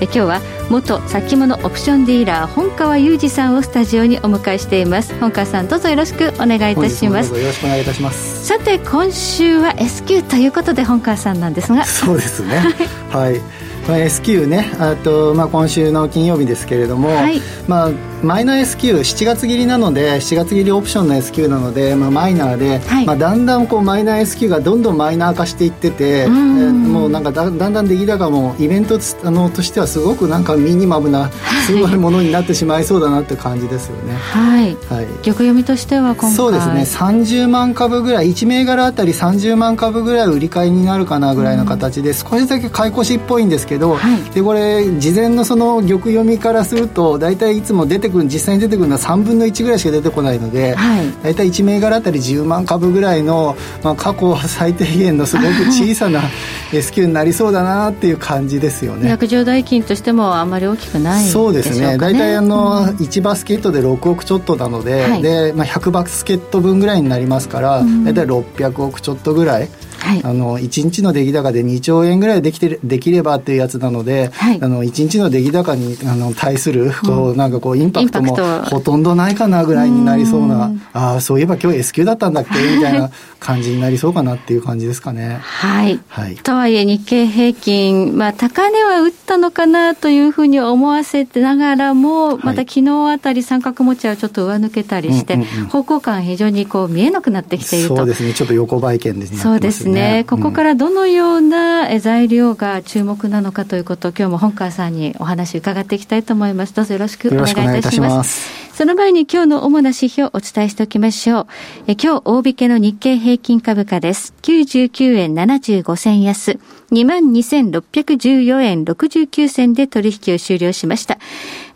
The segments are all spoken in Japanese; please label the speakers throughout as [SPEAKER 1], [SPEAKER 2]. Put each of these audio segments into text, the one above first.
[SPEAKER 1] え今日は元先物オプションディーラー本川裕二さんをスタジオにお迎えしています。本川さんどうぞよろしくお願いいたします。
[SPEAKER 2] よろしくお願いいたします。
[SPEAKER 1] さて今週は S q ということで本川さんなんですが。
[SPEAKER 2] そうですね。はい、まあ、S q ねあと、まあ、今週の金曜日ですけれども、はい、まあマイナー S q 7月切りなので7月切りオプションの S q なので、まあ、マイナーで、はい、まあ、だんだんこうマイナー S q がどんどんマイナー化していってて、えー、もうなんかだだんだん出来高もイベントあのとしてはすごくなんかミニマムなすごいものになってしまいそうだなって感じですよね。
[SPEAKER 1] はい、はい、玉読みとしては今回。
[SPEAKER 2] そうですね。30万株ぐらい1銘柄あたり30万株ぐらい売り買いになるかなぐらいの形で、少しだけ買い越しっぽいんですけど、はい、でこれ事前のその玉読みからすると大体いつも出てくる実際に出てくるのは3分の1ぐらいしか出てこないので、はい、大体1銘柄あたり10万株ぐらいの、まあ、過去最低限のすごく小さな S q になりそうだなっていう感じですよね。
[SPEAKER 1] 約定代金としてもあんまり大きくない、
[SPEAKER 2] ね、そうですね。大体あの、うん、1バスケットで6億ちょっとなのではい、でまあ、100バスケット分ぐらいになりますから、うん、大体600億ちょっとぐらいはい、あの1日の出来高で2兆円ぐらいできてできればっていうやつなので、はい、あの1日の出来高にあの対するこう、うん、なんかこうインパクトもほとんどないかなぐらいになりそうなああそういえば今日 S q だったんだっけ？みたいな感じになりそうかなっていう感じですかね。
[SPEAKER 1] はい、はい、とはいえ日経平均、まあ、高値は打ったのかなというふうに思わせてながらもまた昨日あたり三角持ちはちょっと上抜けたりして、うんうんうん、方向感非常にこう見えなくなってきていると。
[SPEAKER 2] そうですね。ちょっと横ばい券です
[SPEAKER 1] ね。そうですねね、ここからどのような材料が注目なのかということを、今日も本川さんにお話伺っていきたいと思います。どうぞよろしくお願いいたします。その前に今日の主な指標をお伝えしておきましょう。え今日大引けの日経平均株価です。99円75銭安。22,614円69銭で取引を終了しました。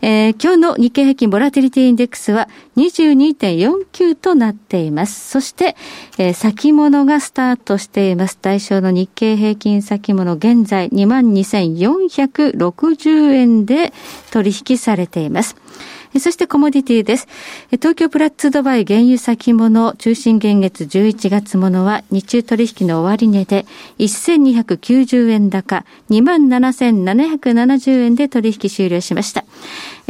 [SPEAKER 1] えー、今日の日経平均ボラティリティインデックスは22.49となっています。そして、えー、先物がスタートしています。対象の日経平均先物現在22,460円で取引されています。そしてコモディティです。東京プラッツドバイ原油先物中心現月11月ものは日中取引の終値で1290円高27,770円で取引終了しました。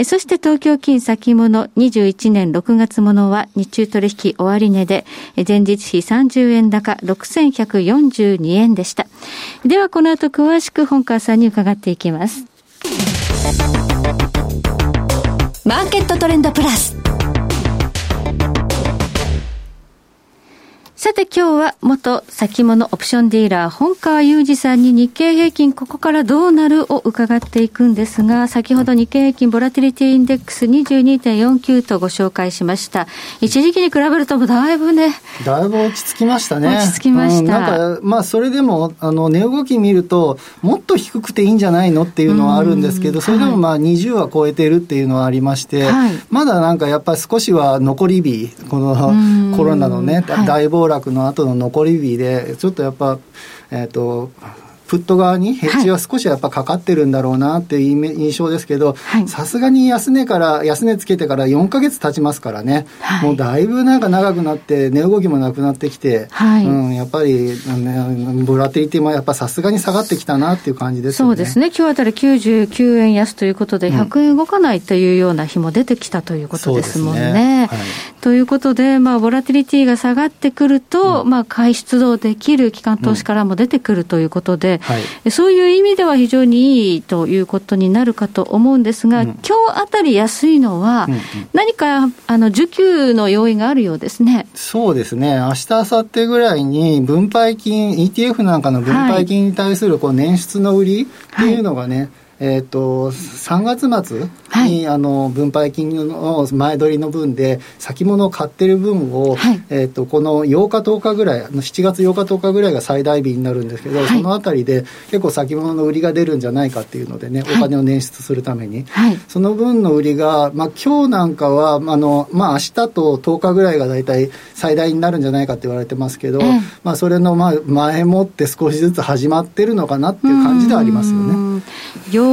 [SPEAKER 1] そして東京金先物21年6月ものは日中取引終値で前日比30円高6142円でした。ではこの後詳しく本川さんに伺っていきます。
[SPEAKER 3] マーケットトレンドプラス。
[SPEAKER 1] さて今日は元先物オプションディーラー本川裕二さんに日経平均ここからどうなるを伺っていくんですが、先ほど日経平均ボラティリティインデックス22.49とご紹介しました。一時期に比べるとだいぶね。
[SPEAKER 2] だいぶ落ち着きましたね。
[SPEAKER 1] 落ち着きました。うん、
[SPEAKER 2] なんか、まあそれでも、あの、値動き見ると、もっと低くていいんじゃないのっていうのはあるんですけど、それでもまあ20は超えてるっていうのはありまして、はい、まだなんかやっぱり少しは残り日、このコロナのね、大暴落の後の残り日で、ちょっとやっぱ、えっ、ー、と、フット側にヘッジは少しやっぱかかってるんだろうなっていう印象ですけど、さすがに安値から、安値つけてから4か月経ちますからね、はい、もうだいぶなんか長くなって、値動きもなくなってきて、はい、うん、やっぱり、ね、ボラティリティもやっぱさすがに下がってきたなっていう感じです
[SPEAKER 1] ね。そうですね、今日あたり99円安ということで、100円動かないというような日も出てきたということですもんね。ね。はい、ということで、まあ、ボラティリティが下がってくると、うん、まあ、買い出動できる機関投資からも出てくるということで、はい、そういう意味では非常にいいということになるかと思うんですが、うん、今日あたり安いのは、何かあの需給の要因があるようですね。
[SPEAKER 2] そうですね、明日明後日ぐらいに分配金、ETF なんかの分配金に対するこう捻出の売りっていうのがね、はいえーと、3月末に、はい、あの分配金の前取りの分で先物を買ってる分を、はい、えーと、この8日10日ぐらい7月8日10日ぐらいが最大日になるんですけど、はい、そのあたりで結構先物の売りが出るんじゃないかっていうのでね、お金を捻出するために、その分の売りが、まあ、今日なんかはあの、まあ、明日と10日ぐらいが大体最大になるんじゃないかって言われてますけど、まあ、それのまあ前もって少しずつ始まってるのかなっていう感じではありますよね。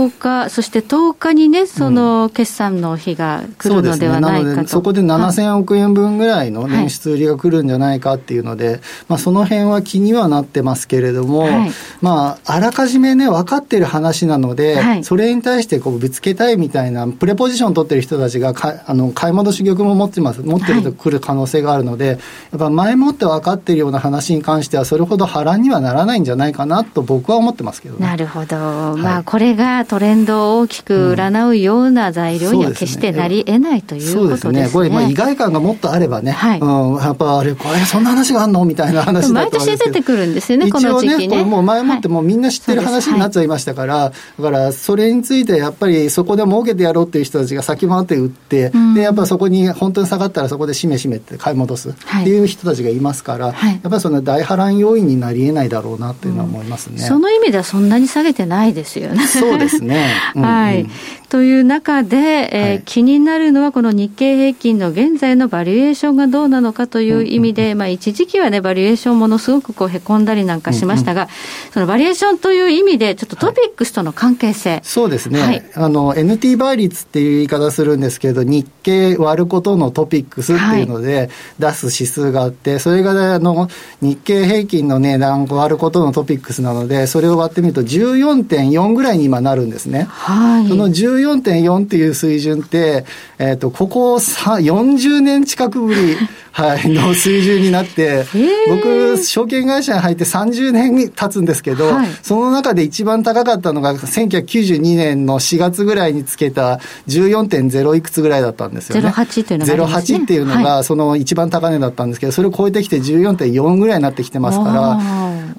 [SPEAKER 1] 8日、そして10日にね、その決算の日が来るのではないかと、うん、そ
[SPEAKER 2] ね、そこで7000億円分ぐらいの捻出売りが来るんじゃないかっていうので、はい、まあ、その辺は気にはなってますけれども、はい、まあ、あらかじめね、分かってる話なので、はい、それに対してこうぶつけたいみたいな、プレポジション取ってる人たちがかあの買い戻し玉も持ってます、持ってると来る可能性があるので、やっぱ前もって分かってるような話に関しては、それほど波乱にはならないんじゃないかなと僕は思ってますけどね。
[SPEAKER 1] なるほど。まあ、これがトレンドを大きく占うような材料には決してなり得ないということですね。
[SPEAKER 2] これ、まあ、意外感がもっとあればね、はい、うん、やっぱあれ、これ、そんな話があるの？みたいな話
[SPEAKER 1] 毎年出てくるんですよね、この時期ね。
[SPEAKER 2] もう前もってもうみんな知ってる話になっちゃいましたから、はい、だからそれについてやっぱりそこで儲けてやろうっていう人たちが先回って売って、うん、でやっぱそこに本当に下がったらそこでしめしめって買い戻すっていう人たちがいますから、はい、やっぱりその大波乱要因になり得ないだろうなっていうのは思いますね、うん、
[SPEAKER 1] その意味ではそんなに下げてないですよね。
[SPEAKER 2] そうですね。
[SPEAKER 1] はい。という中で、えー、はい、気になるのは、この日経平均の現在のバリエーションがどうなのかという意味で、まあ、一時期はね、バリエーションものすごくこうへこんだりなんかしましたが、うんうん、そのバリエーションという意味で、ちょっとトピックスとの関係性。はい、
[SPEAKER 2] そうですね、はい、あの、NT 倍率っていう言い方するんですけど、日経割ることのトピックスっていうので、出す指数があって、それが、ね、あの、日経平均の値段割ることのトピックスなので、それを割ってみると14.4ぐらいに今なるんですね。はい。その14.4っていう水準って、えっ、ー、と、ここ40年近くぶり、はい、の水準になって、僕、証券会社に入って30年経つんですけど、はい、その中で一番高かったのが、1992年の4月ぐらいにつけた14.0いくつぐらいだったんですよね。08っていうのが、ね、08っていうのが、その一番高値だったんですけど、それを超えてきて14.4ぐらいになってきてますから、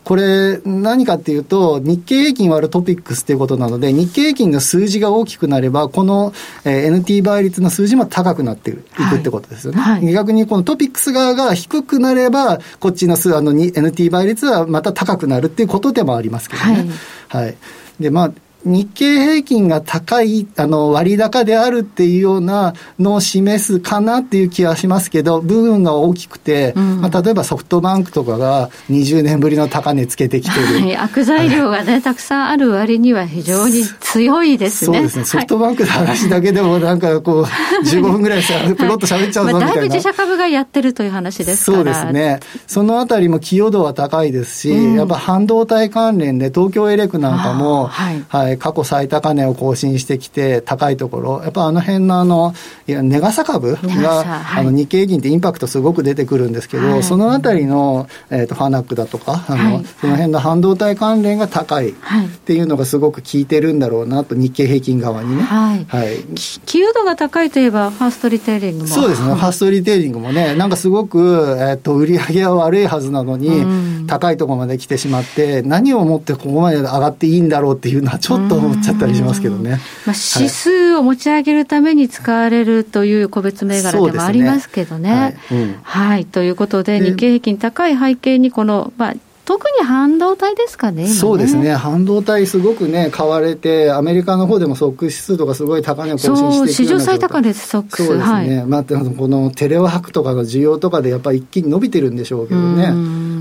[SPEAKER 2] これ、何かっていうと、日経平均割るトピックスっていうことなので、日経平均の数字が大きくなれば、この、えー、NT 倍率の数字も高くなっていくってことですよね。はいはい、逆にこのトピックス側が低くなれば、こっちの数、あの、NT 倍率はまた高くなるっていうことでもありますけどね。はい、はい。で、まあ、日経平均が高い、あの、割高であるっていうようなのを示すかなっていう気はしますけど、部分が大きくて、うん、まあ、例えばソフトバンクとかが20年ぶりの高値つけてきてる。はい、
[SPEAKER 1] 悪材料がね、たくさんある割には非常に強いですね。
[SPEAKER 2] そうですね。ソフトバンクの話だけでもなんかこう、15分ぐらいさ、プロッと喋っちゃうぞみたいな。まあ、だい
[SPEAKER 1] ぶ自社株がやってるという話です
[SPEAKER 2] から。そうですね。そのあたりも寄与度は高いですし、うん、やっぱ半導体関連で東京エレクなんかも、はい、はい、過去最高値を更新してきて、高いところ、やっぱあの辺のあの、いや、値傘株が、はい、あの日経平均ってインパクトすごく出てくるんですけど、はい、そのあたりの、えっ、ー、と、ファナックだとか、あの、はい、その辺の半導体関連が高いっていうのがすごく効いてるんだろうなと、日経平均側にね。はい。
[SPEAKER 1] はい。寄与度が高いといえば、ファーストリテイリングも。
[SPEAKER 2] そうですね、ファーストリテイリングもね、なんかすごく、えっ、ー、と、売り上げは悪いはずなのに、高いところまで来てしまって、何をもってここまで上がっていいんだろうっていうのはちょっと思っちゃったりしますけどね。
[SPEAKER 1] まあ、指数を持ち上げるために使われるという個別銘柄でもありますけどね。はい、うんはい、ということで、日経平均高い背景に、この、まあ、特に半導体ですかね、
[SPEAKER 2] ねそうですね、半導体、すごくね、買われて、アメリカの方でも SOX指数とかすごい高値を更新して
[SPEAKER 1] 史上最高です、 SOX。
[SPEAKER 2] そうですね、はい、まあ、このテレワークとかの需要とかで、やっぱり一気に伸びてるんでしょうけどね。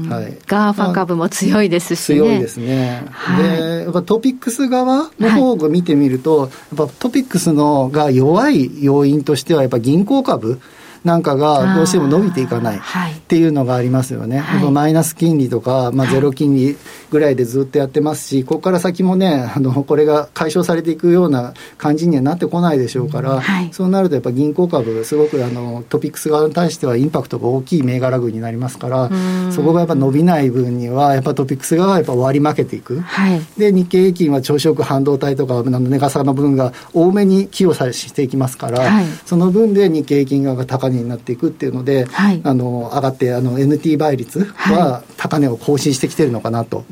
[SPEAKER 1] はい、 GAFA株も強いですし、
[SPEAKER 2] ね、強いですね。はい、で、やっぱトピックス側の方を見てみると、はい、やっぱ TOPIXのが弱い要因としては、やっぱ銀行株。なんかがどうしても伸びていかないっていうのがありますよね。はい、マイナス金利とか、まあ、ゼロ金利ぐらいでずっとやってますし、ここから先もね、あのこれが解消されていくような感じにはなってこないでしょうから、はい、そうなるとやっぱ銀行株、すごくあのトピックス側に対してはインパクトが大きい銘柄群になりますから、そこがやっぱ伸びない分には、やっぱトピックス側はやっぱ割り負けていく。はい、で、日経平均は朝食半導体とか、値傘の分が多めに寄与さしていきますから、その分で日経平均側が高値になっていくっていうので、はい、あの上がってあの NT 倍率は高値を更新してきてるのかなと。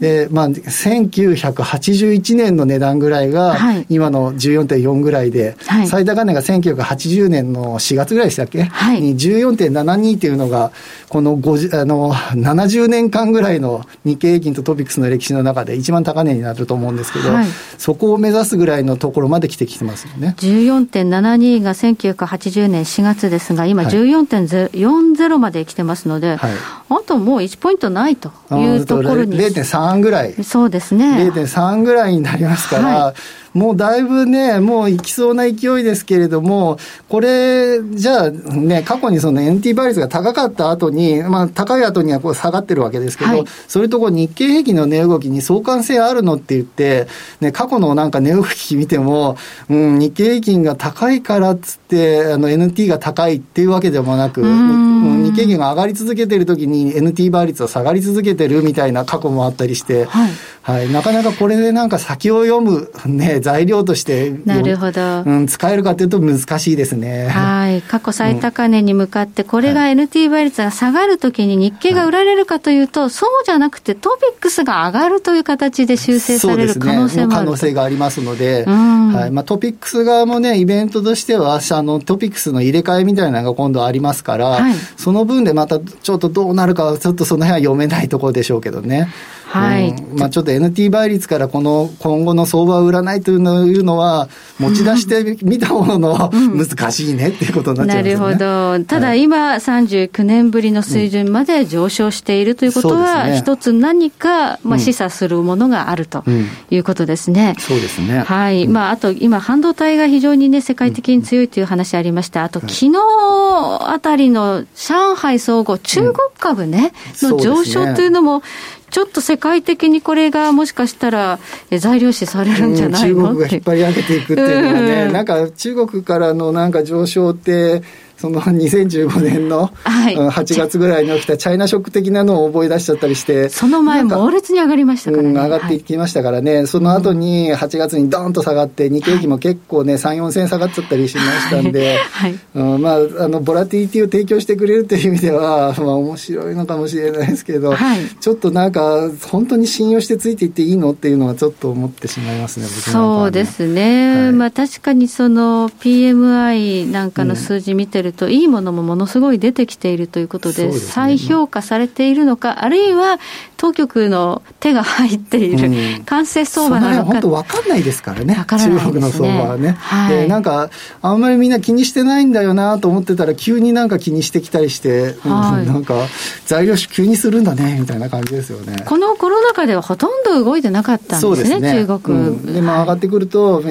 [SPEAKER 2] で、まあ、1981年の値段ぐらいが、今の14.4ぐらいで、はい、最高値が1980年の4月ぐらいでしたっけ、はい、に14.72っていうのが、この50あの70年間ぐらいの日経平均とトピックスの歴史の中で一番高値になると思うんですけど、はい、そこを目指すぐらいのところまで来てきてますよね。
[SPEAKER 1] 14.72が1980年4月ですが、今14.40まで来てますので、はい、あともう1ポイントないというところに。
[SPEAKER 2] 0.3ぐらい。
[SPEAKER 1] そうですね。
[SPEAKER 2] 0.3ぐらいになりますから、はいもうだいぶね、もういきそうな勢いですけれども、これ、じゃあね、過去にその NT 倍率が高かった後に、まあ高い後にはこう下がってるわけですけど、はい、それとこう日経平均の値動きに相関性あるのって言って、ね、過去のなんか値動き見ても、うん、日経平均が高いからっつって、あの NT が高いっていうわけでもなく、日経平均が上がり続けてる時に NT 倍率は下がり続けてるみたいな過去もあったりして、はい、はい、なかなかこれでなんか先を読むね、材料として
[SPEAKER 1] なるほど、
[SPEAKER 2] うん、使えるかというと難しいですね。
[SPEAKER 1] はい。過去最高値に向かって、これが NT 倍率が下がるときに日経が売られるかというと、はい、そうじゃなくてトピックスが上がるという形で修正される可能性もある、
[SPEAKER 2] ね、可能性がありますので、はい。まあ、トピックス側もね、イベントとしては、あのトピックスの入れ替えみたいなのが今度ありますから、はい、その分でまたちょっとどうなるか、ちょっとその辺は読めないところでしょうけどね。
[SPEAKER 1] はい、
[SPEAKER 2] うん、まあ、ちょっと NT 倍率からこの今後の相場を占いというのは、持ち出してみたものの、難しいねっていうことになっちゃいます、ね、
[SPEAKER 1] なるほど、ただ今、39年ぶりの水準まで上昇しているということは、ね、一つ何か、まあ、示唆するものがあるということですね。
[SPEAKER 2] そうですね、
[SPEAKER 1] はい。まあ、あと今、半導体が非常に、ね、世界的に強いという話ありました、あと、昨日あたりの上海総合、中国株ね、の上昇というのも、ちょっと世界的にこれがもしかしたら材料視されるんじゃないの、
[SPEAKER 2] 中国が引っ張り上げていくっていうのはね、うん、なんか中国からのなんか上昇って、その2015年の8月ぐらいに起きたチャイナショック的なのを覚え出しちゃったりして、
[SPEAKER 1] その前、猛烈に上がりましたからね、
[SPEAKER 2] うん、上がっていきましたからね、はい、その後に8月にドーンと下がって、日経平均も結構ね、3、4銭下がっちゃったりしましたんで、はい。うん、まあ、あのボラティティを提供してくれるという意味では、まあ、面白いのかもしれないですけど、はい、ちょっとなんか、本当に信用してついていっていいのっていうのは、ちょっと思ってしまいますね、
[SPEAKER 1] そうですね、はい、まあ、確かにその PMI なんかの数字見てると、いいものもものすごい出てきているということで、でね、再評価されているのか、あるいは当局の手が入っている、完成相場なのか、
[SPEAKER 2] 本当分かんないですからね、ね。中国の相場はね、はい、なんか、あんまりみんな気にしてないんだよなと思ってたら、急になんか気にしてきたりして、はい、なんか、材料急にするんだねみたいな感じですよね。
[SPEAKER 1] このコロナ禍ではほとんど動いてなかったんですね、すね。中国。うん、
[SPEAKER 2] で、まあ、上がってくると、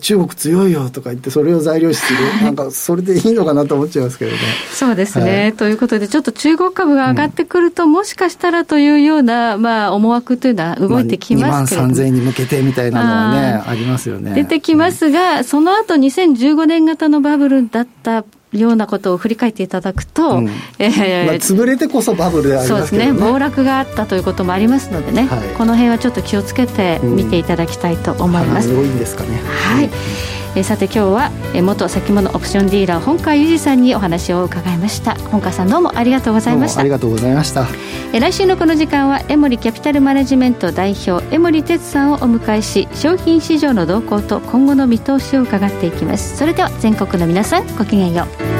[SPEAKER 2] 中国強いよとか言って、それを材料視する、なんか、それでいいのかなと思っちゃいますけどね。
[SPEAKER 1] そうですね、はい、ということで、ちょっと中国株が上がってくると、うん、もしかしたらというような、まあ、思惑というのは動いてきますけれど。も、まあ、2
[SPEAKER 2] 万3000円に向けてみたいなのはね、ありますよね。
[SPEAKER 1] 出てきますが、うん、その後2015年型のバブルだったようなことを振り返っていただくと、うん、
[SPEAKER 2] えー、まあ、潰れてこそバブルでありますけど、ね、そうです
[SPEAKER 1] ね。暴落があったということもありますのでね、はい、この辺はちょっと気をつけて見ていただきたいと思います。
[SPEAKER 2] うん、多いんですかね。
[SPEAKER 1] はい、えさて今日は、え元先物オプションディーラー本川裕二さんにお話を伺いました。本川さんどうもありがとうございました。
[SPEAKER 2] ありがとうございました、
[SPEAKER 1] え来週のこの時間はエモリキャピタルマネジメント代表江森哲さんをお迎えし商品市場の動向と今後の見通しを伺っていきます。それでは全国の皆さんごきげんよう